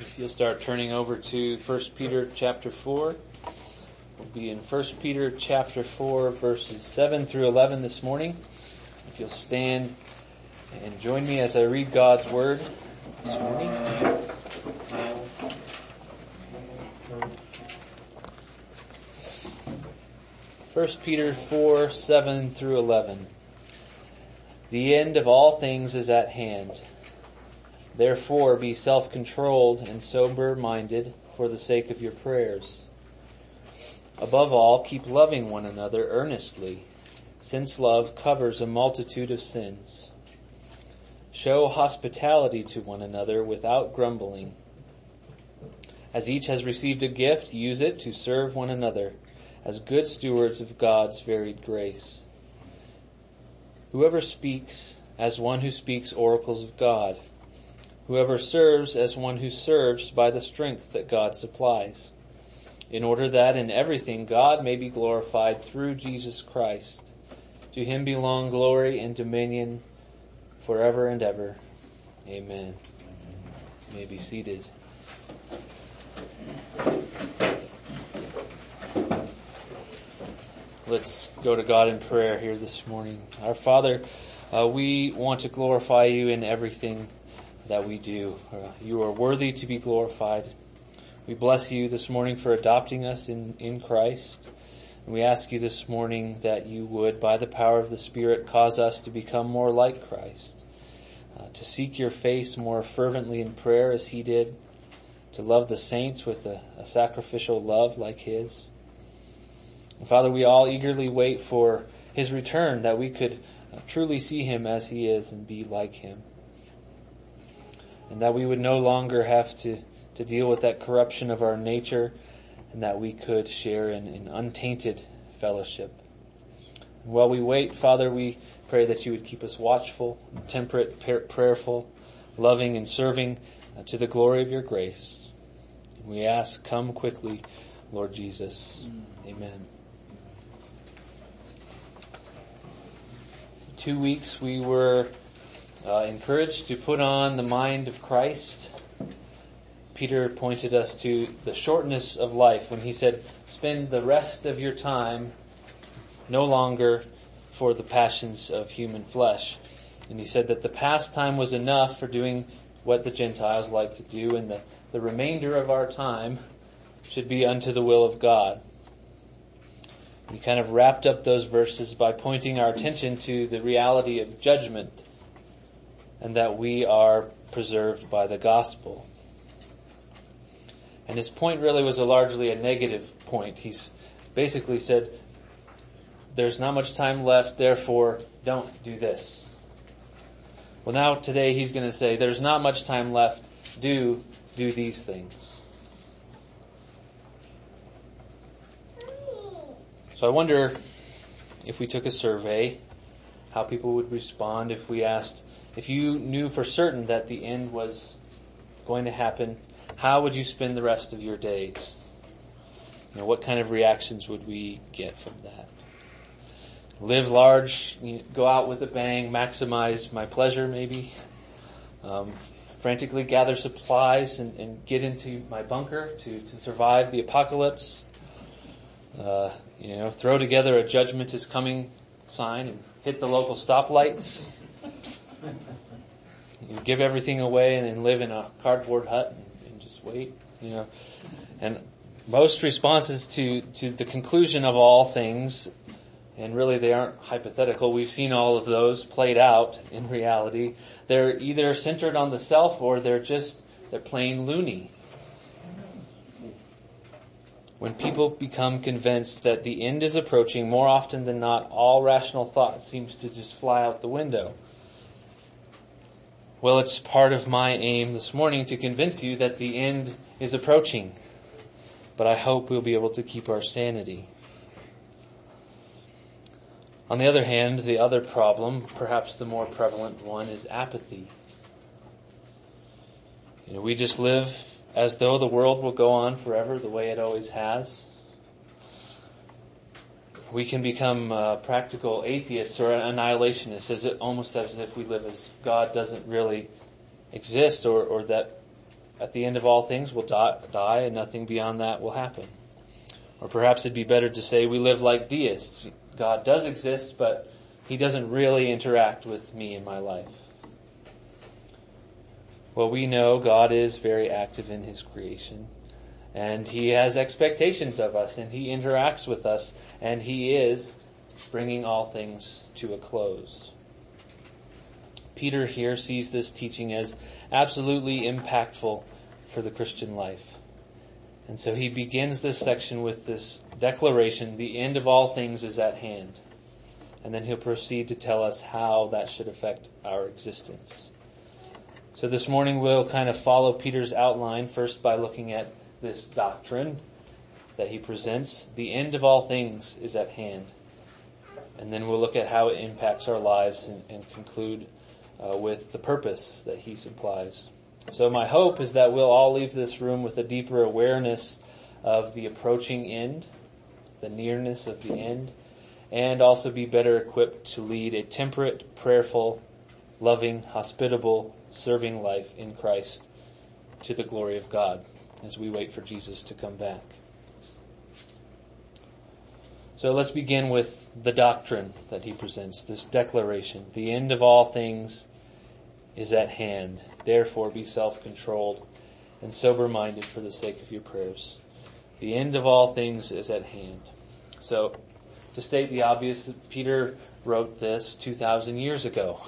If you'll start turning over to 1 Peter chapter 4, we'll be in 1 Peter chapter 4 verses 7 through 11 this morning. If you'll stand and join me as I read God's Word this morning. 1 Peter 4, 7 through 11. The end of all things is at hand. Therefore be self-controlled and sober-minded for the sake of your prayers. Above all, keep loving one another earnestly, since love covers a multitude of sins. Show hospitality to one another without grumbling. As each has received a gift, use it to serve one another as good stewards of God's varied grace. Whoever speaks as one who speaks oracles of God. Whoever serves as one who serves by the strength that God supplies, in order that in everything God may be glorified through Jesus Christ. To him belong glory and dominion forever and ever. Amen. You may be seated. Let's go to God in prayer here this morning. Our Father, uh, we want to glorify you in everything that we do. Uh, you are worthy to be glorified. We bless you this morning for adopting us in, in Christ. And we ask you this morning that you would, by the power of the Spirit, cause us to become more like Christ, uh, to seek your face more fervently in prayer as he did, to love the saints with a, a sacrificial love like his, Father, we all eagerly wait for his return that we could uh, truly see him as he is and be like him. And that we would no longer have to, to deal with that corruption of our nature and that we could share in, in untainted fellowship. And while we wait, Father, we pray that you would keep us watchful, temperate, prayerful, loving, and serving uh, to the glory of your grace. And we ask, come quickly, Lord Jesus. Amen. two weeks we were uh, encouraged to put on the mind of Christ. Peter pointed us to the shortness of life when he said, spend the rest of your time no longer for the passions of human flesh. And he said that the past time was enough for doing what the Gentiles like to do and the, the remainder of our time should be unto the will of God. We kind of wrapped up those verses by pointing our attention to the reality of judgment and that we are preserved by the gospel. And his point really was a largely a negative point. He's basically said, there's not much time left, therefore don't do this. Well now today he's going to say, there's not much time left, do, do these things. So I wonder if we took a survey, how people would respond if we asked, if you knew for certain that the end was going to happen, how would you spend the rest of your days? You know, what kind of reactions would we get from that? Live large, go out with a bang, maximize my pleasure maybe. Um, frantically gather supplies and, and, get into my bunker to, to survive the apocalypse. Uh, you know, throw together a judgment is coming sign and hit the local stoplights. You give everything away and then live in a cardboard hut and, and just wait, you know. And most responses to, to the conclusion of all things, and really they aren't hypothetical, we've seen all of those played out in reality. They're either centered on the self or they're just, they're plain loony. When people become convinced that the end is approaching, more often than not, all rational thought seems to just fly out the window. Well, it's part of my aim this morning to convince you that the end is approaching. But I hope we'll be able to keep our sanity. On the other hand, the other problem, perhaps the more prevalent one, is apathy. You know, we just live as though the world will go on forever the way it always has. We can become uh, practical atheists or annihilationists, as it, almost as if we live as God doesn't really exist, or, or that at the end of all things we'll die, die and nothing beyond that will happen. Or perhaps it'd be better to say we live like deists. God does exist, but he doesn't really interact with me in my life. Well, we know God is very active in his creation and he has expectations of us and he interacts with us and he is bringing all things to a close. Peter here sees this teaching as absolutely impactful for the Christian life. And so he begins this section with this declaration, the end of all things is at hand. And then he'll proceed to tell us how that should affect our existence. So this morning we'll kind of follow Peter's outline first by looking at this doctrine that he presents. The end of all things is at hand. And then we'll look at how it impacts our lives and, and conclude uh, with the purpose that he supplies. So my hope is that we'll all leave this room with a deeper awareness of the approaching end, the nearness of the end, and also be better equipped to lead a temperate, prayerful, loving, hospitable, serving life in Christ to the glory of God as we wait for Jesus to come back. So let's begin with the doctrine that he presents, this declaration. The end of all things is at hand. Therefore be self-controlled and sober-minded for the sake of your prayers. The end of all things is at hand. So, to state the obvious, Peter wrote this 2,000 years ago.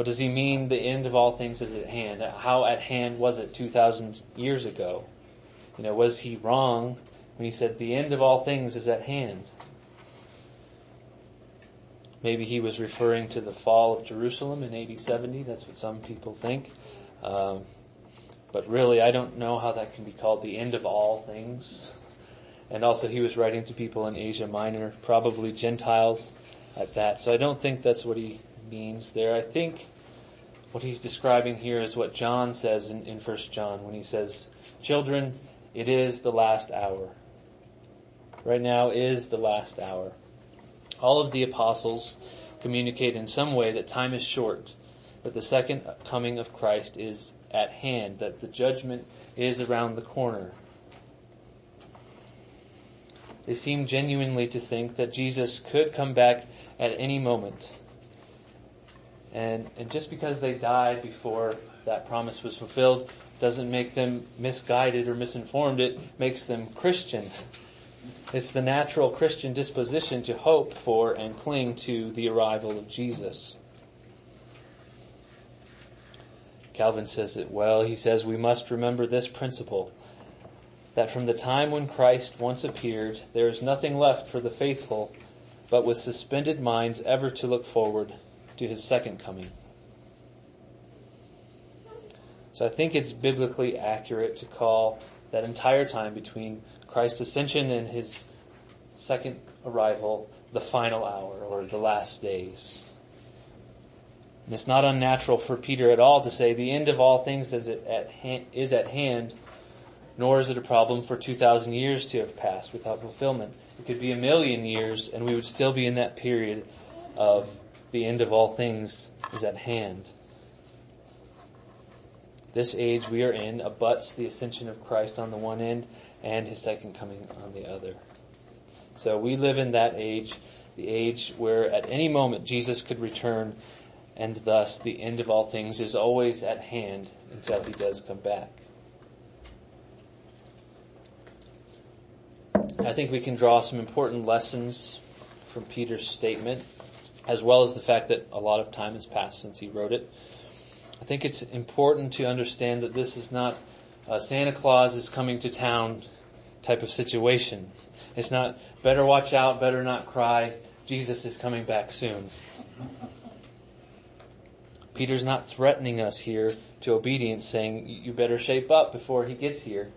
What does he mean the end of all things is at hand? How at hand was it 2,000 years ago? You know, was he wrong when he said the end of all things is at hand? Maybe he was referring to the fall of Jerusalem in AD 70. That's what some people think. Um, but really, I don't know how that can be called the end of all things. And also, he was writing to people in Asia Minor, probably Gentiles at that. So I don't think that's what he means there. I think what he's describing here is what John says in, in 1 John when he says, Children, it is the last hour. Right now is the last hour. All of the apostles communicate in some way that time is short, that the second coming of Christ is at hand, that the judgment is around the corner. They seem genuinely to think that Jesus could come back at any moment. And, and just because they died before that promise was fulfilled doesn't make them misguided or misinformed. It makes them Christian. It's the natural Christian disposition to hope for and cling to the arrival of Jesus. Calvin says it well. He says we must remember this principle that from the time when Christ once appeared, there is nothing left for the faithful but with suspended minds ever to look forward to his second coming. So I think it's biblically accurate to call that entire time between Christ's ascension and his second arrival the final hour or the last days. And it's not unnatural for Peter at all to say the end of all things is at hand, is at hand, nor is it a problem for 2,000 years to have passed without fulfillment. It could be a million years and we would still be in that period of the end of all things is at hand. This age we are in abuts the ascension of Christ on the one end and his second coming on the other. So we live in that age, the age where at any moment Jesus could return and thus the end of all things is always at hand until he does come back. I think we can draw some important lessons from Peter's statement, as well as the fact that a lot of time has passed since he wrote it. I think it's important to understand that this is not a Santa Claus is coming to town type of situation. It's not better watch out, better not cry. Jesus is coming back soon. Peter's not threatening us here to obedience saying you better shape up before he gets here.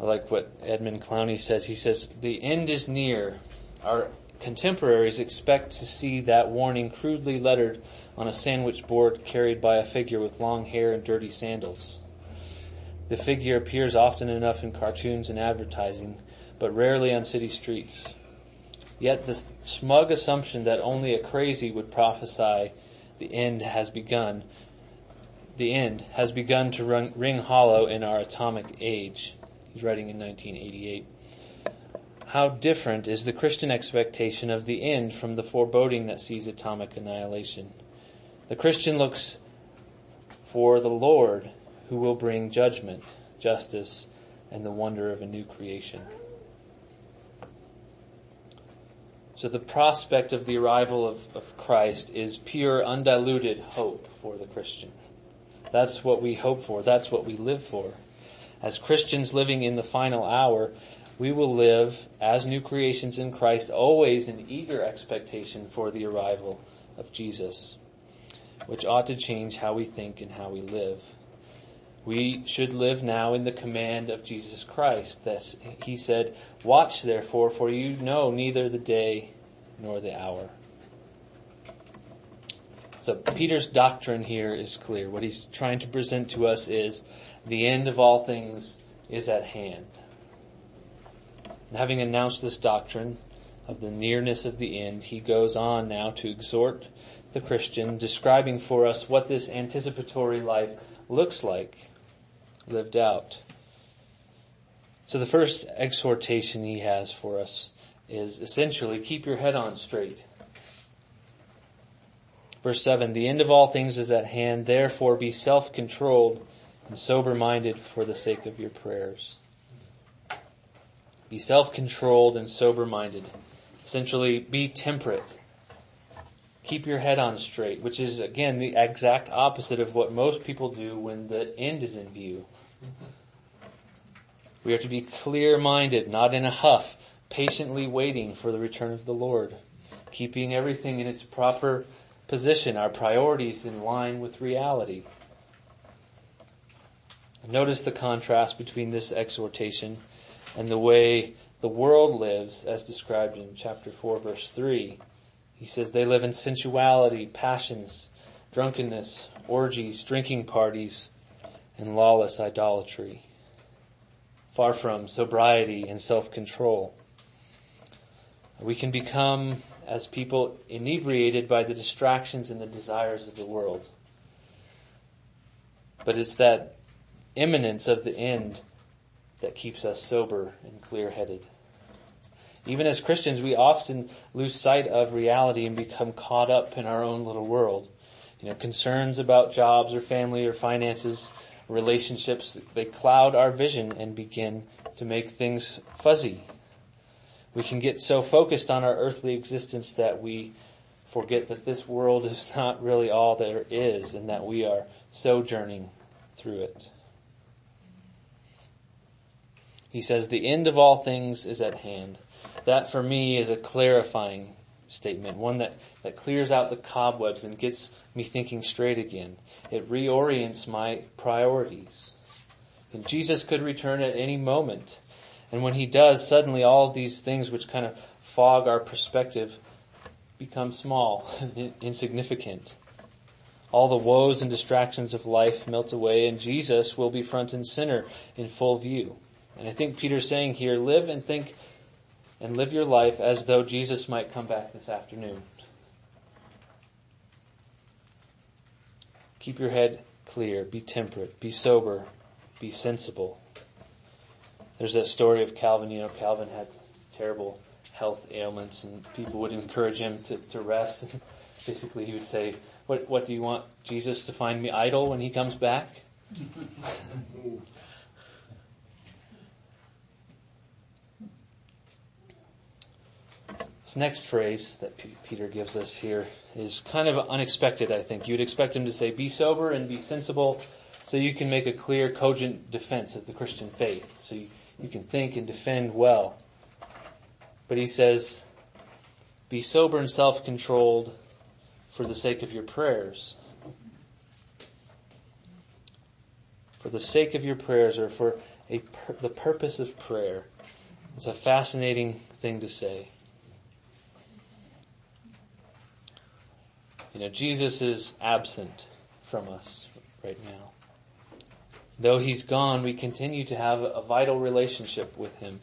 I like what Edmund Clowney says. He says, the end is near. Our contemporaries expect to see that warning crudely lettered on a sandwich board carried by a figure with long hair and dirty sandals. The figure appears often enough in cartoons and advertising, but rarely on city streets. Yet the smug assumption that only a crazy would prophesy the end has begun the end, has begun to run, ring hollow in our atomic age. He's writing in 1988. How different is the Christian expectation of the end from the foreboding that sees atomic annihilation? The Christian looks for the Lord who will bring judgment, justice, and the wonder of a new creation. So the prospect of the arrival of, of Christ is pure, undiluted hope for the Christian. That's what we hope for. That's what we live for. As Christians living in the final hour, we will live as new creations in Christ, always in eager expectation for the arrival of Jesus, which ought to change how we think and how we live. We should live now in the command of Jesus Christ. That he said, watch therefore, for you know neither the day nor the hour. So Peter's doctrine here is clear. What he's trying to present to us is the end of all things is at hand. And having announced this doctrine of the nearness of the end, he goes on now to exhort the Christian, describing for us what this anticipatory life looks like lived out. So the first exhortation he has for us is essentially keep your head on straight. Verse 7, the end of all things is at hand, therefore be self-controlled and sober-minded for the sake of your prayers. Be self-controlled and sober-minded. Essentially, be temperate. Keep your head on straight, which is again the exact opposite of what most people do when the end is in view. We are to be clear-minded, not in a huff, patiently waiting for the return of the Lord, keeping everything in its proper position, our priorities in line with reality. Notice the contrast between this exhortation and the way the world lives as described in chapter 4 verse 3. He says they live in sensuality, passions, drunkenness, orgies, drinking parties, and lawless idolatry, far from sobriety and self-control. We can become, as people, inebriated by the distractions and the desires of the world. But it's that imminence of the end that keeps us sober and clear-headed. Even as Christians, we often lose sight of reality and become caught up in our own little world. You know, concerns about jobs or family or finances relationships, they cloud our vision and begin to make things fuzzy. We can get so focused on our earthly existence that we forget that this world is not really all there is and that we are sojourning through it. He says the end of all things is at hand. That for me is a clarifying statement, one that, that clears out the cobwebs and gets me thinking straight again. It reorients my priorities. And Jesus could return at any moment. And when he does, suddenly all these things which kind of fog our perspective become small, insignificant. All the woes and distractions of life melt away and Jesus will be front and center in full view. And I think Peter's saying here, live and think and live your life as though Jesus might come back this afternoon. Keep your head clear, be temperate, be sober, be sensible. There's that story of Calvin, you know, Calvin had terrible health ailments and people would encourage him to, to rest. And basically he would say, what, what do you want Jesus to find me idle when he comes back? This next phrase that P- Peter gives us here is kind of unexpected, I think. You'd expect him to say, be sober and be sensible so you can make a clear, cogent defense of the Christian faith. So you, you can think and defend well. But he says, be sober and self-controlled for the sake of your prayers. For the sake of your prayers or for a, the purpose of prayer. It's a fascinating thing to say. You know, Jesus is absent from us right now. Though he's gone, we continue to have a vital relationship with him.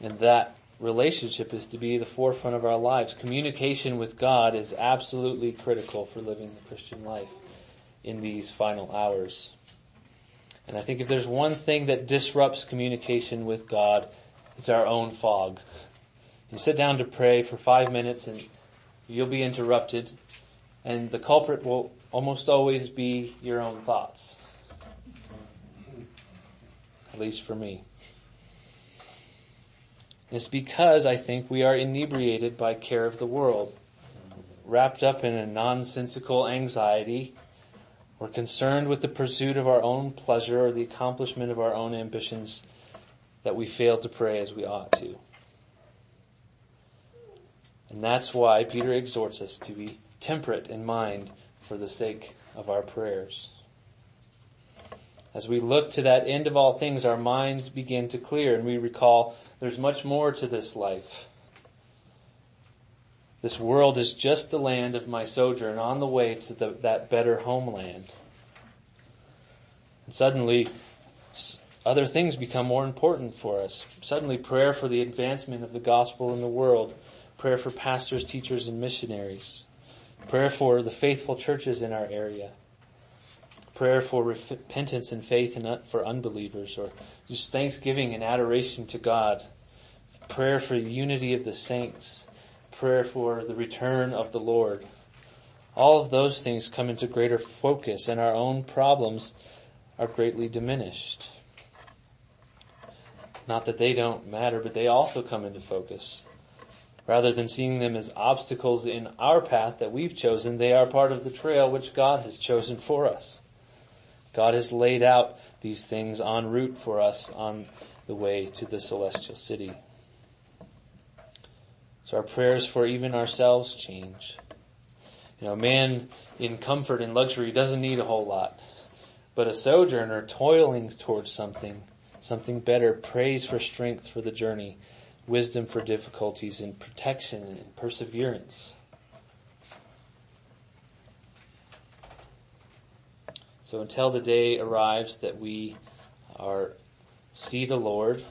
And that relationship is to be the forefront of our lives. Communication with God is absolutely critical for living the Christian life. in these final hours. And I think if there's one thing that disrupts communication with God, it's our own fog. You sit down to pray for five minutes and you'll be interrupted and the culprit will almost always be your own thoughts. At least for me. It's because I think we are inebriated by care of the world, wrapped up in a nonsensical anxiety. We're concerned with the pursuit of our own pleasure or the accomplishment of our own ambitions that we fail to pray as we ought to. And that's why Peter exhorts us to be temperate in mind for the sake of our prayers. As we look to that end of all things, our minds begin to clear and we recall there's much more to this life. This world is just the land of my sojourn on the way to the, that better homeland. And suddenly, other things become more important for us. Suddenly prayer for the advancement of the gospel in the world, prayer for pastors, teachers, and missionaries, prayer for the faithful churches in our area, prayer for repentance and faith and uh, for unbelievers, or just thanksgiving and adoration to God, prayer for unity of the saints, prayer for the return of the Lord. All of those things come into greater focus and our own problems are greatly diminished. Not that they don't matter, but they also come into focus. Rather than seeing them as obstacles in our path that we've chosen, they are part of the trail which God has chosen for us. God has laid out these things en route for us on the way to the celestial city. So our prayers for even ourselves change. You know, man in comfort and luxury doesn't need a whole lot, but a sojourner toiling towards something something better, prays for strength for the journey, wisdom for difficulties, and protection and perseverance. So until the day arrives that we are see the Lord,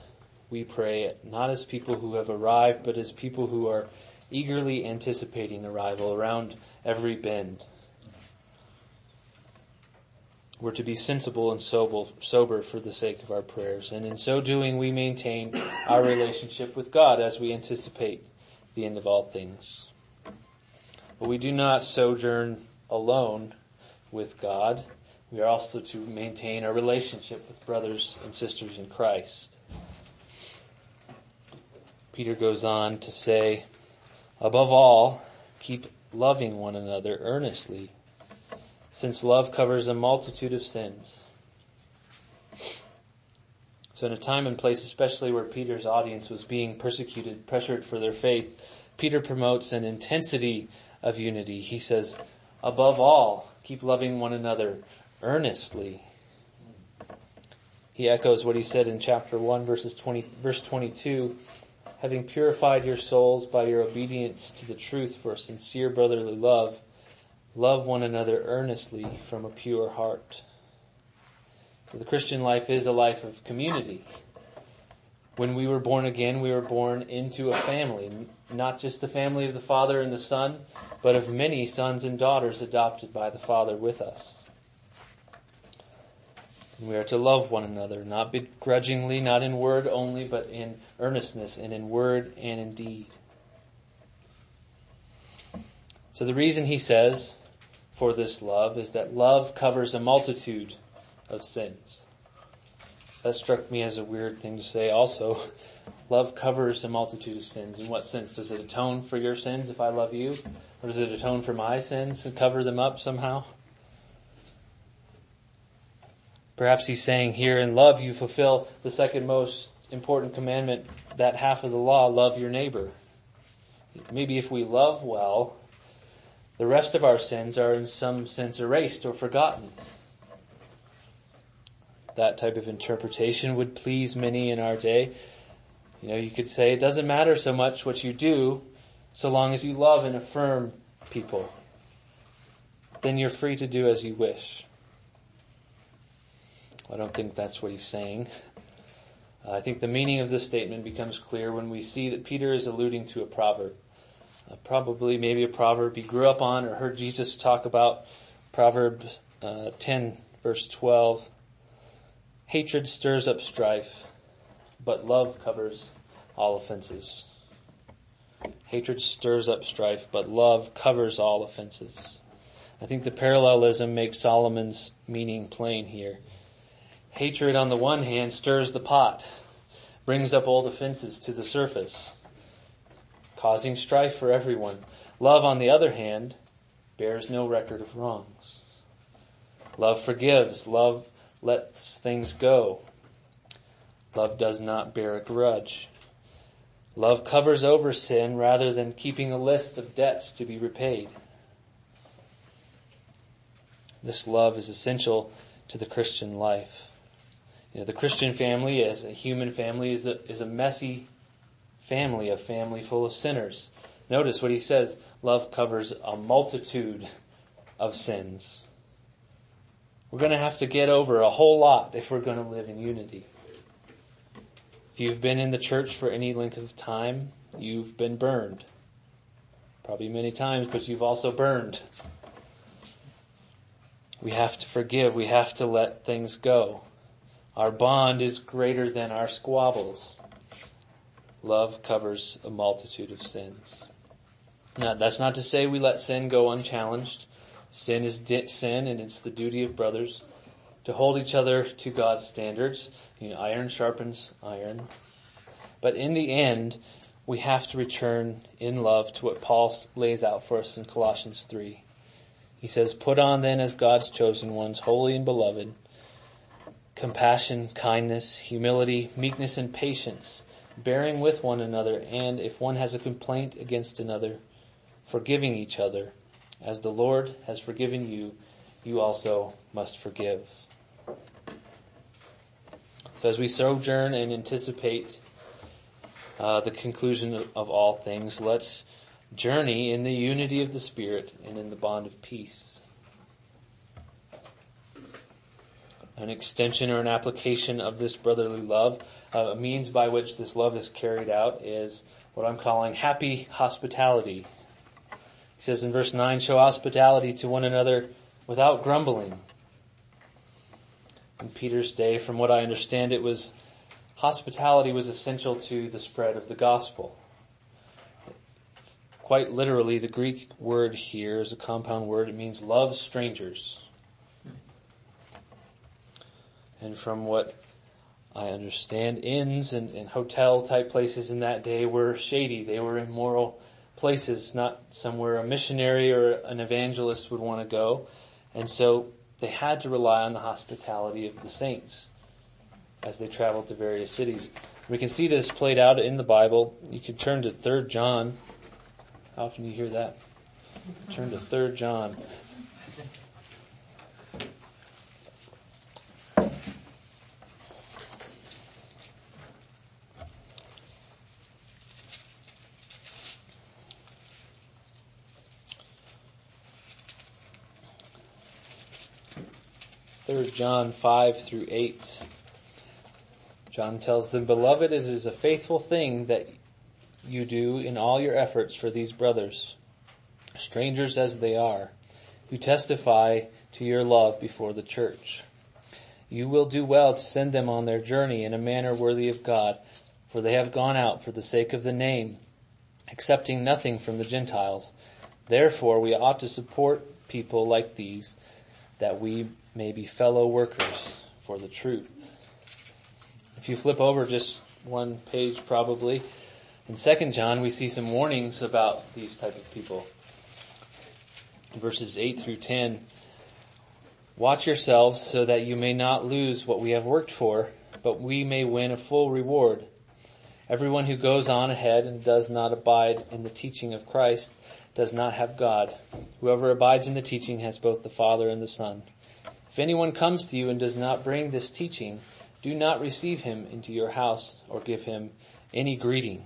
we pray not as people who have arrived, but as people who are eagerly anticipating arrival around every bend. We're to be sensible and sober for the sake of our prayers. And in so doing, we maintain our relationship with God as we anticipate the end of all things. But we do not sojourn alone with God. We are also to maintain our relationship with brothers and sisters in Christ. Peter goes on to say, above all, keep loving one another earnestly since love covers a multitude of sins. So in a time and place, especially where Peter's audience was being persecuted, pressured for their faith, Peter promotes an intensity of unity. He says, above all, keep loving one another earnestly. He echoes what he said in chapter 1 verses 20, verse 22, having purified your souls by your obedience to the truth for sincere brotherly love, Love one another earnestly from a pure heart. So the Christian life is a life of community. When we were born again, we were born into a family, not just the family of the Father and the Son, but of many sons and daughters adopted by the Father with us. And we are to love one another, not begrudgingly, not in word only, but in earnestness and in word and in deed. So the reason he says, for this love is that love covers a multitude of sins. That struck me as a weird thing to say also. Love covers a multitude of sins. In what sense? Does it atone for your sins if I love you? Or does it atone for my sins and cover them up somehow? Perhaps he's saying here in love you fulfill the second most important commandment, that half of the law, love your neighbor. Maybe if we love well, the rest of our sins are in some sense erased or forgotten. That type of interpretation would please many in our day. You know, you could say it doesn't matter so much what you do so long as you love and affirm people. Then you're free to do as you wish. I don't think that's what he's saying. I think the meaning of this statement becomes clear when we see that Peter is alluding to a proverb probably maybe a proverb he grew up on or heard Jesus talk about. Proverbs uh, 10 verse 12, hatred stirs up strife, but love covers all offenses. Hatred stirs up strife, but love covers all offenses. I think the parallelism makes Solomon's meaning plain here. Hatred on the one hand stirs the pot, brings up old offenses to the surface, causing strife for everyone. Love on the other hand bears no record of wrongs. Love forgives. Love lets things go. Love does not bear a grudge. Love covers over sin rather than keeping a list of debts to be repaid. This love is essential to the Christian life. You know, the Christian family as a human family is a, is a messy family, a family full of sinners. Notice what he says, love covers a multitude of sins. We're to have to get over a whole lot if we're to live in unity. If you've been in the church for any length of time, you've been burned. Probably many times, but you've also burned. We have to forgive. We have to let things go. Our bond is greater than our squabbles. Love covers a multitude of sins. Now, that's not to say we let sin go unchallenged. Sin is di- sin and it's the duty of brothers to hold each other to God's standards. You know, iron sharpens iron. But in the end, we have to return in love to what Paul lays out for us in Colossians 3. He says, put on then as God's chosen ones, holy and beloved, compassion, kindness, humility, meekness, and patience, bearing with one another, and if one has a complaint against another, forgiving each other. As the Lord has forgiven you, you also must forgive. So as we sojourn and anticipate uh, the conclusion of all things, let's journey in the unity of the Spirit and in the bond of peace. An extension or an application of this brotherly love, Uh, a means by which this love is carried out is what I'm calling happy hospitality. He says in verse 9, show hospitality to one another without grumbling. In Peter's day, from what I understand, it was hospitality was essential to the spread of the gospel. Quite literally, the Greek word here is a compound word. It means love strangers. And from what I understand, inns and, and hotel type places in that day were shady. They were immoral places, not somewhere a missionary or an evangelist would want to go. And so they had to rely on the hospitality of the saints as they traveled to various cities. We can see this played out in the Bible. You can turn to 3 John how often do you hear that? Turn to 3 John. Third John 5 through 8. John tells them, Beloved, it is a faithful thing that you do in all your efforts for these brothers, strangers as they are, who testify to your love before the church. You will do well to send them on their journey in a manner worthy of God, for they have gone out for the sake of the name, accepting nothing from the Gentiles. Therefore we ought to support people like these, that we may be fellow workers for the truth. If you flip over just one page probably, in 2 John, we see some warnings about these type of people. Verses 8 through 10, watch yourselves so that you may not lose what we have worked for, but we may win a full reward. Everyone who goes on ahead and does not abide in the teaching of Christ does not have God. Whoever abides in the teaching has both the Father and the Son. If anyone comes to you and does not bring this teaching, do not receive him into your house or give him any greeting.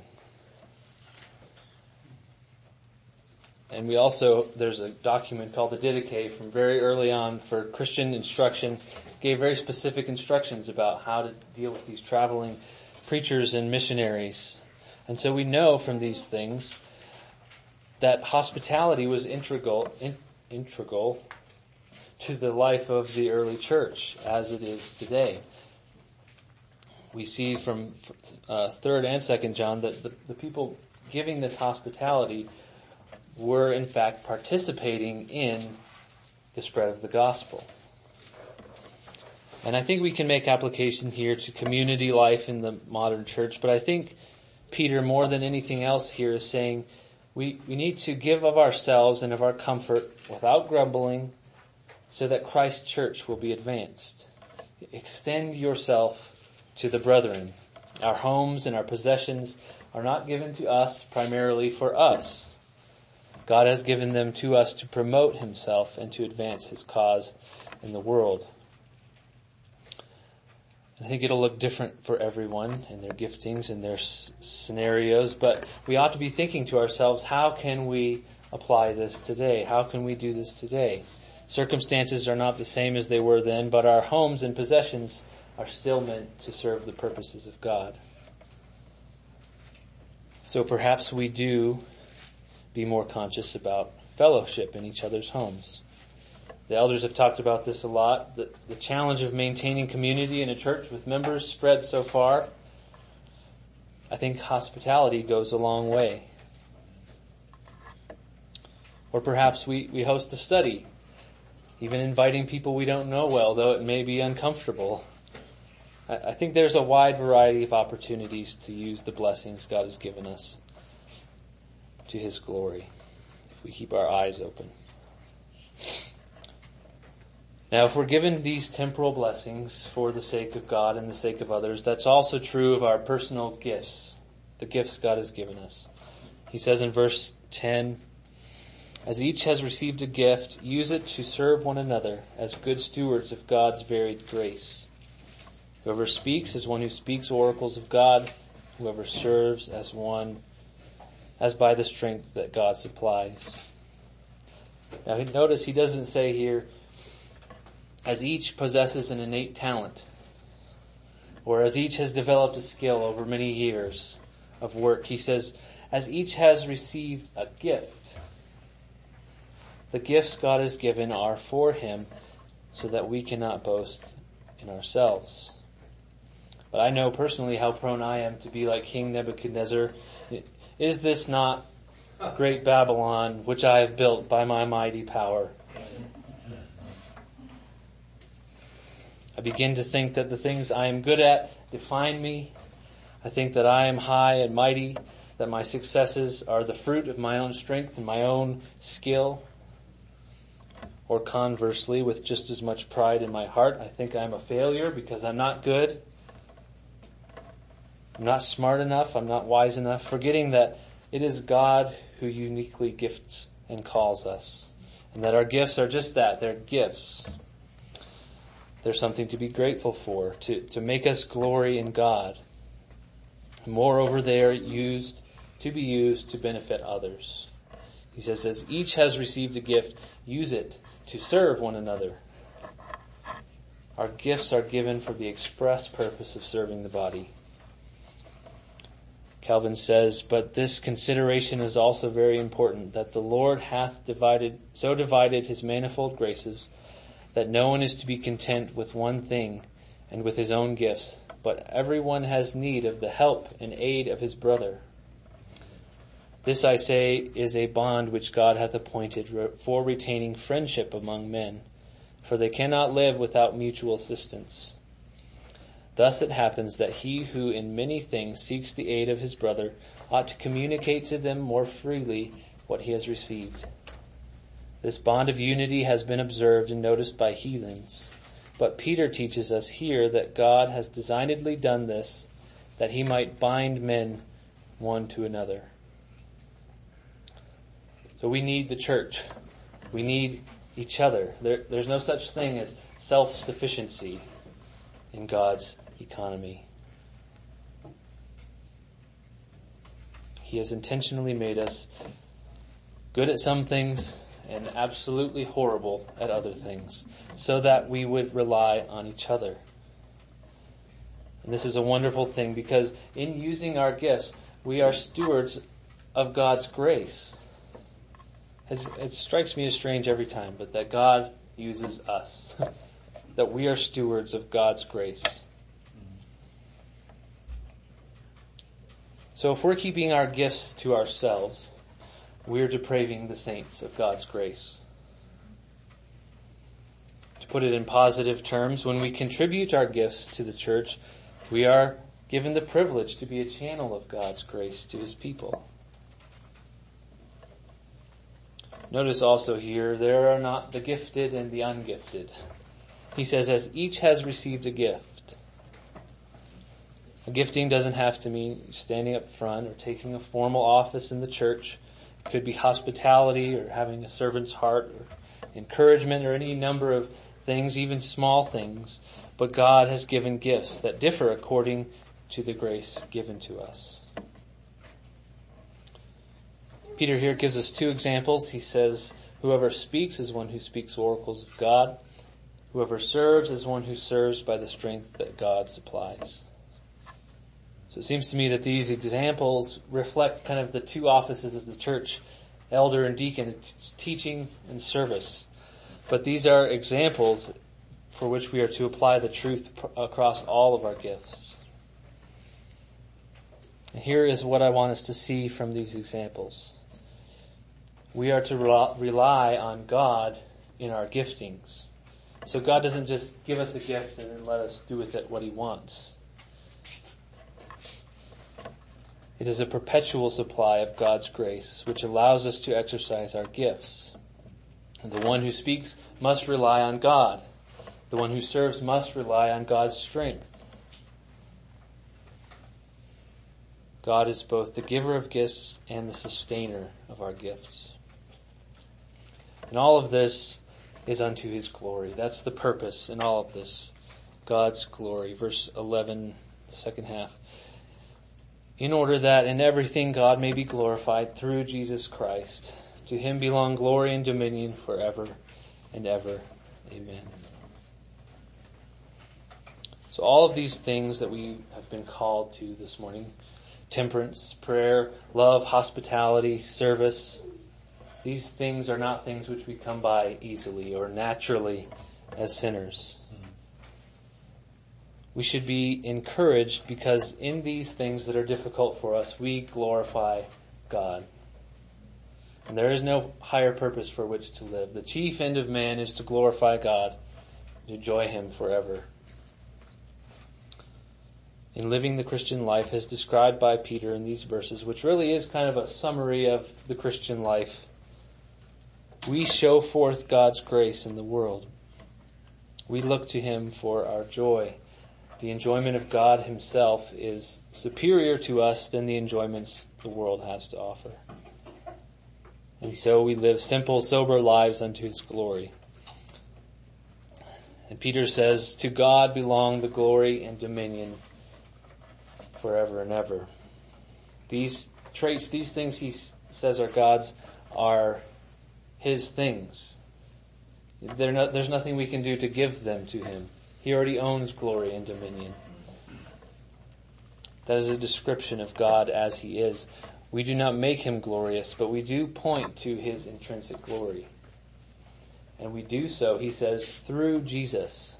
And we also, there's a document called the Didache from very early on for Christian instruction, gave very specific instructions about how to deal with these traveling preachers and missionaries. And so we know from these things that hospitality was integral, in, integral to the life of the early church as it is today. We see from uh, third and second John that the, the people giving this hospitality were in fact participating in the spread of the gospel. And I think we can make application here to community life in the modern church, but I think Peter more than anything else here is saying we, we need to give of ourselves and of our comfort without grumbling so that Christ's church will be advanced. Extend yourself to the brethren. Our homes and our possessions are not given to us primarily for us. God has given them to us to promote himself and to advance his cause in the world. I think it'll look different for everyone in their giftings and their s- scenarios, but we ought to be thinking to ourselves, how can we apply this today? How can we do this today? Circumstances are not the same as they were then, but our homes and possessions are still meant to serve the purposes of God. So perhaps we do be more conscious about fellowship in each other's homes. The elders have talked about this a lot. The, the challenge of maintaining community in a church with members spread so far. I think hospitality goes a long way. Or perhaps we, we host a study, even inviting people we don't know well, though it may be uncomfortable. I, think there's a wide variety of opportunities to use the blessings God has given us to His glory if we keep our eyes open. Now, if we're given these temporal blessings for the sake of God and the sake of others, that's also true of our personal gifts, the gifts God has given us. He says in verse 10, as each has received a gift, use it to serve one another as good stewards of God's varied grace. Whoever speaks is one who speaks oracles of God. Whoever serves as one, as by the strength that God supplies. Now notice he doesn't say here, as each possesses an innate talent, or as each has developed a skill over many years of work. He says, as each has received a gift. The gifts God has given are for him so that we cannot boast in ourselves. But I know personally how prone I am to be like King Nebuchadnezzar. Is this not great Babylon, which I have built by my mighty power? I begin to think that the things I am good at define me. I think that I am high and mighty, that my successes are the fruit of my own strength and my own skill. Or conversely, with just as much pride in my heart, I think I'm a failure because I'm not good. I'm not smart enough. I'm not wise enough. Forgetting that it is God who uniquely gifts and calls us. And that our gifts are just that. They're gifts. There's something to be grateful for, to, to make us glory in God. Moreover, they are used to be used to benefit others. He says, as each has received a gift, use it to serve one another. Our gifts are given for the express purpose of serving the body. Calvin says, but this consideration is also very important, that the Lord hath divided, so divided his manifold graces, that no one is to be content with one thing and with his own gifts, but everyone has need of the help and aid of his brother. This I say is a bond which God hath appointed for retaining friendship among men, for they cannot live without mutual assistance. Thus it happens that he who in many things seeks the aid of his brother ought to communicate to them more freely what he has received. This bond of unity has been observed and noticed by heathens. But Peter teaches us here that God has designedly done this that he might bind men one to another. So we need the church. We need each other. There, there's no such thing as self-sufficiency in God's economy. He has intentionally made us good at some things and absolutely horrible at other things so that we would rely on each other. And this is a wonderful thing because in using our gifts, we are stewards of God's grace. It strikes me as strange every time, but that God uses us. that we are stewards of God's grace. So if we're keeping our gifts to ourselves, we're depraving the saints of God's grace. To put it in positive terms, when we contribute our gifts to the church, we are given the privilege to be a channel of God's grace to his people. Notice also here, there are not the gifted and the ungifted. He says, as each has received a gift. A gifting doesn't have to mean standing up front or taking a formal office in the church. It could be hospitality or having a servant's heart or encouragement or any number of things, even small things. But God has given gifts that differ according to the grace given to us. Peter here gives us two examples. He says, whoever speaks is one who speaks oracles of God. Whoever serves is one who serves by the strength that God supplies. So it seems to me that these examples reflect kind of the two offices of the church, elder and deacon, teaching and service. But these are examples for which we are to apply the truth across all of our gifts. And here is what I want us to see from these examples we are to rely on God in our giftings. So God doesn't just give us a gift and then let us do with it what he wants. It is a perpetual supply of God's grace, which allows us to exercise our gifts. And the one who speaks must rely on God. The one who serves must rely on God's strength. God is both the giver of gifts and the sustainer of our gifts. And all of this is unto his glory. That's the purpose in all of this. God's glory. Verse 11, second half. In order that in everything God may be glorified through Jesus Christ. To him belong glory and dominion forever and ever. Amen. So all of these things that we have been called to this morning, temperance, prayer, love, hospitality, service, these things are not things which we come by easily or naturally as sinners. We should be encouraged because in these things that are difficult for us, we glorify God. And there is no higher purpose for which to live. The chief end of man is to glorify God, to enjoy Him forever. In living the Christian life as described by Peter in these verses, which really is kind of a summary of the Christian life, we show forth God's grace in the world. We look to Him for our joy. The enjoyment of God Himself is superior to us than the enjoyments the world has to offer. And so we live simple, sober lives unto His glory. And Peter says, to God belong the glory and dominion forever and ever. These traits, these things he says are God's, are his things. There's nothing we can do to give them to him. He already owns glory and dominion. That is a description of God as he is. We do not make him glorious, but we do point to his intrinsic glory. And we do so, he says, through Jesus.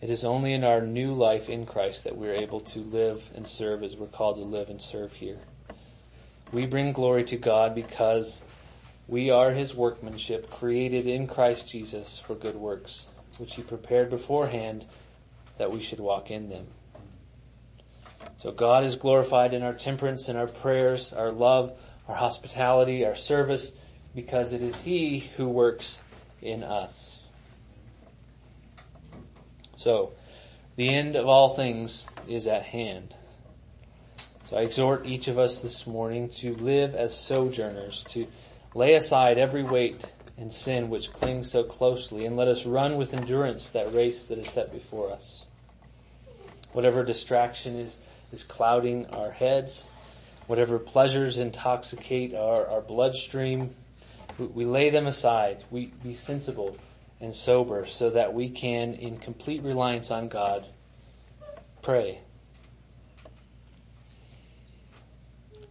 It is only in our new life in Christ that we're able to live and serve as we're called to live and serve here. We bring glory to God because we are his workmanship created in Christ Jesus for good works, which he prepared beforehand that we should walk in them. So God is glorified in our temperance, in our prayers, our love, our hospitality, our service, because it is he who works in us. So, the end of all things is at hand. So I exhort each of us this morning to live as sojourners, to lay aside every weight and sin which clings so closely, and let us run with endurance that race that is set before us. Whatever distraction is, is clouding our heads, whatever pleasures intoxicate our, our bloodstream, we, we lay them aside. We be sensible and sober so that we can, in complete reliance on God, pray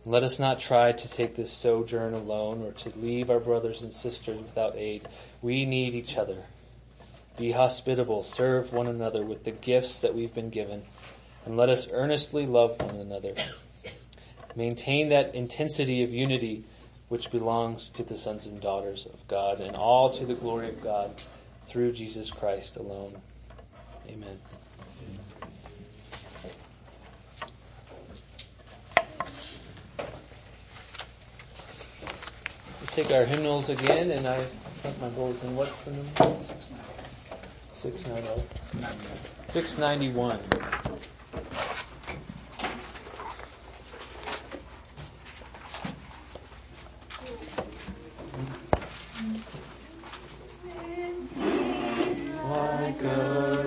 Let us not try to take this sojourn alone or to leave our brothers and sisters without aid. We need each other. Be hospitable, serve one another with the gifts that we've been given, and let us earnestly love one another. Maintain that intensity of unity which belongs to the sons and daughters of God and all to the glory of God through Jesus Christ alone. Amen. take our hymnals again, and I put my bulletin. What's the number? 690. 691. Like a